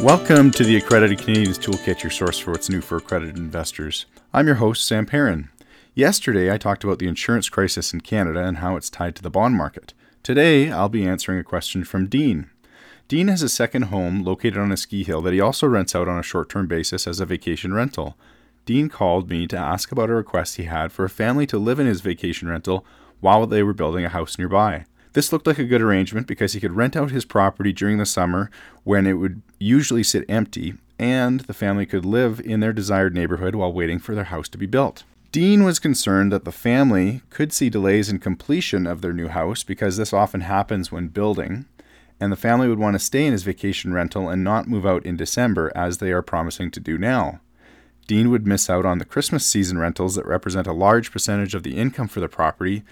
Welcome to the Accredited Canadians Toolkit, your source for what's new for accredited investors. I'm your host, Sam Perrin. Yesterday, I talked about the insurance crisis in Canada and how it's tied to the bond market. Today, I'll be answering a question from Dean. Dean has a second home located on a ski hill that he also rents out on a short term basis as a vacation rental. Dean called me to ask about a request he had for a family to live in his vacation rental while they were building a house nearby. This looked like a good arrangement because he could rent out his property during the summer when it would usually sit empty, and the family could live in their desired neighborhood while waiting for their house to be built. Dean was concerned that the family could see delays in completion of their new house because this often happens when building, and the family would want to stay in his vacation rental and not move out in December as they are promising to do now. Dean would miss out on the Christmas season rentals that represent a large percentage of the income for the property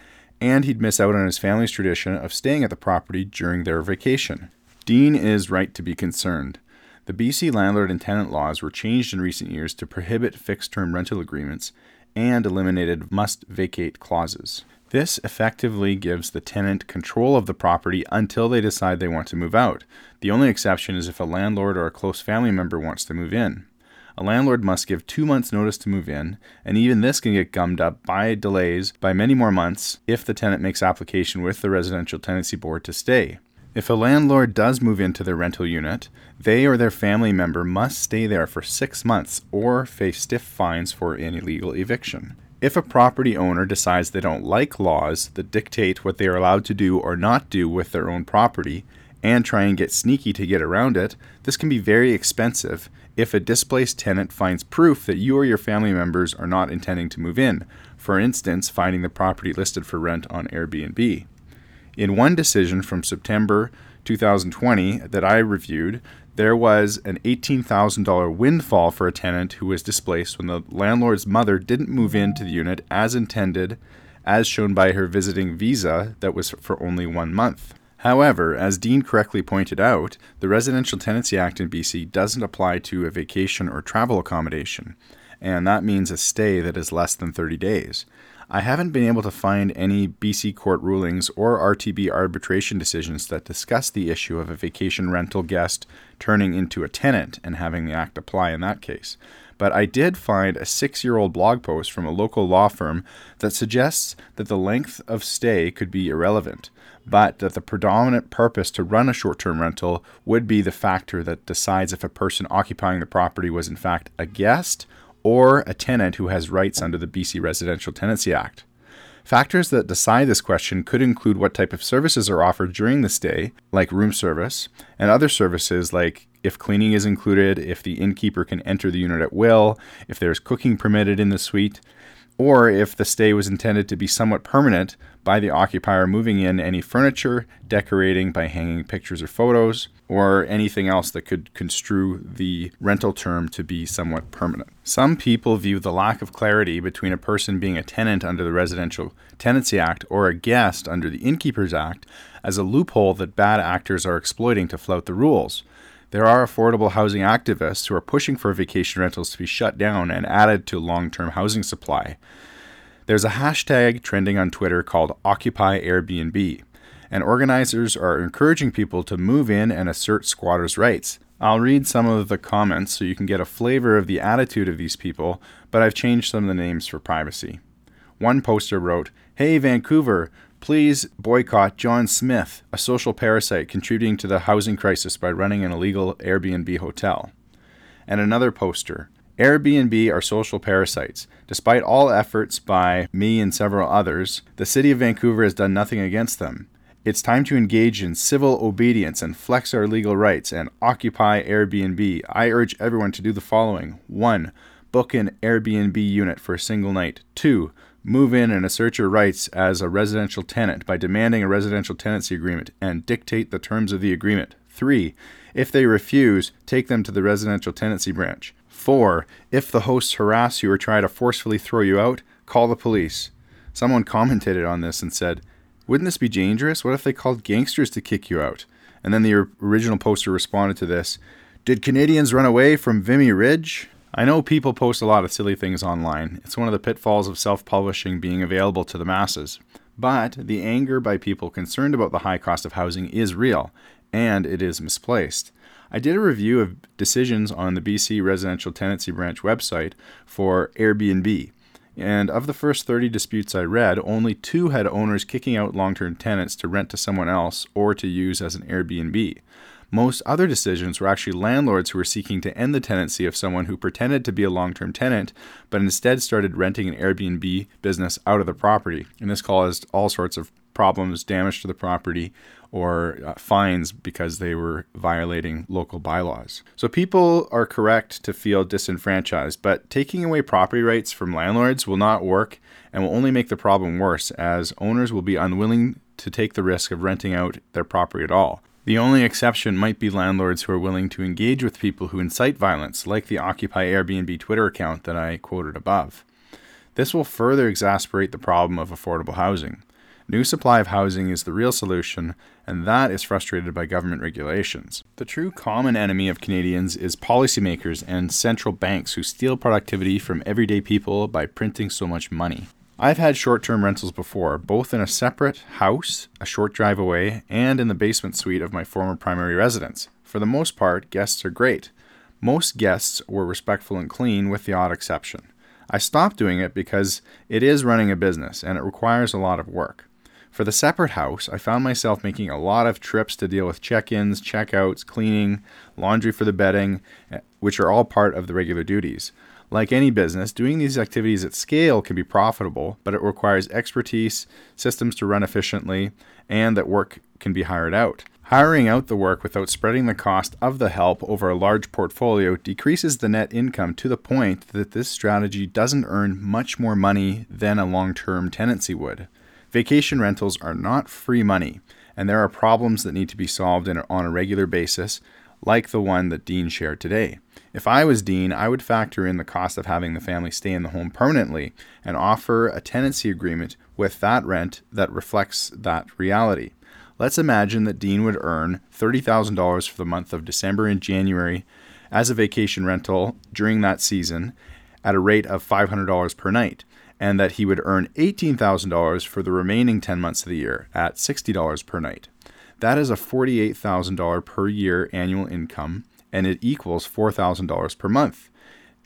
and he'd miss out on his family's tradition of staying at the property during their vacation. Dean is right to be concerned. The BC landlord and tenant laws were changed in recent years to prohibit fixed term rental agreements and eliminated must vacate clauses. This effectively gives the tenant control of the property until they decide they want to move out. The only exception is if a landlord or a close family member wants to move in. A landlord must give two months' notice to move in, and even this can get gummed up by delays by many more months if the tenant makes application with the Residential Tenancy Board to stay. If a landlord does move into their rental unit, they or their family member must stay there for six months or face stiff fines for an illegal eviction. If a property owner decides they don't like laws that dictate what they are allowed to do or not do with their own property, and try and get sneaky to get around it, this can be very expensive if a displaced tenant finds proof that you or your family members are not intending to move in, for instance, finding the property listed for rent on Airbnb. In one decision from September 2020 that I reviewed, there was an $18,000 windfall for a tenant who was displaced when the landlord's mother didn't move into the unit as intended, as shown by her visiting visa that was for only one month. However, as Dean correctly pointed out, the Residential Tenancy Act in BC doesn't apply to a vacation or travel accommodation, and that means a stay that is less than 30 days. I haven't been able to find any BC court rulings or RTB arbitration decisions that discuss the issue of a vacation rental guest turning into a tenant and having the Act apply in that case. But I did find a six year old blog post from a local law firm that suggests that the length of stay could be irrelevant but that the predominant purpose to run a short term rental would be the factor that decides if a person occupying the property was in fact a guest or a tenant who has rights under the BC Residential Tenancy Act. Factors that decide this question could include what type of services are offered during the stay, like room service, and other services like if cleaning is included, if the innkeeper can enter the unit at will, if there's cooking permitted in the suite, or if the stay was intended to be somewhat permanent by the occupier moving in any furniture, decorating by hanging pictures or photos, or anything else that could construe the rental term to be somewhat permanent. Some people view the lack of clarity between a person being a tenant under the Residential Tenancy Act or a guest under the Innkeepers Act as a loophole that bad actors are exploiting to flout the rules. There are affordable housing activists who are pushing for vacation rentals to be shut down and added to long term housing supply. There's a hashtag trending on Twitter called Occupy Airbnb, and organizers are encouraging people to move in and assert squatters' rights. I'll read some of the comments so you can get a flavor of the attitude of these people, but I've changed some of the names for privacy. One poster wrote, Hey Vancouver, please boycott John Smith, a social parasite contributing to the housing crisis by running an illegal Airbnb hotel. And another poster, Airbnb are social parasites. Despite all efforts by me and several others, the city of Vancouver has done nothing against them. It's time to engage in civil obedience and flex our legal rights and occupy Airbnb. I urge everyone to do the following 1. Book an Airbnb unit for a single night. 2. Move in and assert your rights as a residential tenant by demanding a residential tenancy agreement and dictate the terms of the agreement. 3. If they refuse, take them to the residential tenancy branch. Four, if the hosts harass you or try to forcefully throw you out, call the police. Someone commented on this and said, Wouldn't this be dangerous? What if they called gangsters to kick you out? And then the original poster responded to this Did Canadians run away from Vimy Ridge? I know people post a lot of silly things online. It's one of the pitfalls of self publishing being available to the masses. But the anger by people concerned about the high cost of housing is real, and it is misplaced. I did a review of decisions on the BC Residential Tenancy Branch website for Airbnb. And of the first 30 disputes I read, only two had owners kicking out long term tenants to rent to someone else or to use as an Airbnb. Most other decisions were actually landlords who were seeking to end the tenancy of someone who pretended to be a long term tenant, but instead started renting an Airbnb business out of the property. And this caused all sorts of problems, damage to the property, or uh, fines because they were violating local bylaws. So people are correct to feel disenfranchised, but taking away property rights from landlords will not work and will only make the problem worse as owners will be unwilling to take the risk of renting out their property at all. The only exception might be landlords who are willing to engage with people who incite violence, like the Occupy Airbnb Twitter account that I quoted above. This will further exasperate the problem of affordable housing. New supply of housing is the real solution, and that is frustrated by government regulations. The true common enemy of Canadians is policymakers and central banks who steal productivity from everyday people by printing so much money. I've had short term rentals before, both in a separate house, a short drive away, and in the basement suite of my former primary residence. For the most part, guests are great. Most guests were respectful and clean, with the odd exception. I stopped doing it because it is running a business and it requires a lot of work. For the separate house, I found myself making a lot of trips to deal with check ins, check outs, cleaning, laundry for the bedding, eh, which are all part of the regular duties. Like any business, doing these activities at scale can be profitable, but it requires expertise, systems to run efficiently, and that work can be hired out. Hiring out the work without spreading the cost of the help over a large portfolio decreases the net income to the point that this strategy doesn't earn much more money than a long term tenancy would. Vacation rentals are not free money, and there are problems that need to be solved in, on a regular basis, like the one that Dean shared today. If I was Dean, I would factor in the cost of having the family stay in the home permanently and offer a tenancy agreement with that rent that reflects that reality. Let's imagine that Dean would earn $30,000 for the month of December and January as a vacation rental during that season at a rate of $500 per night and that he would earn $18,000 for the remaining 10 months of the year at $60 per night. That is a $48,000 per year annual income, and it equals $4,000 per month.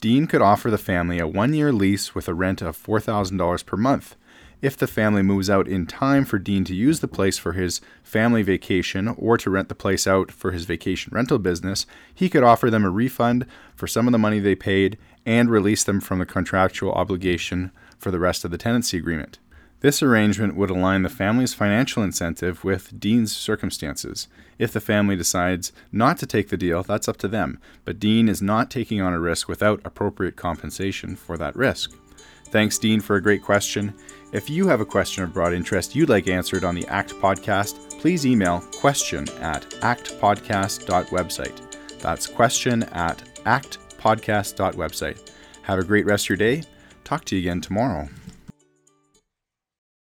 Dean could offer the family a one year lease with a rent of $4,000 per month. If the family moves out in time for Dean to use the place for his family vacation or to rent the place out for his vacation rental business, he could offer them a refund for some of the money they paid and release them from the contractual obligation for the rest of the tenancy agreement. This arrangement would align the family's financial incentive with Dean's circumstances. If the family decides not to take the deal, that's up to them, but Dean is not taking on a risk without appropriate compensation for that risk. Thanks, Dean, for a great question. If you have a question of broad interest you'd like answered on the ACT podcast, please email question at actpodcast.website. That's question at actpodcast.website. Have a great rest of your day Talk to you again tomorrow.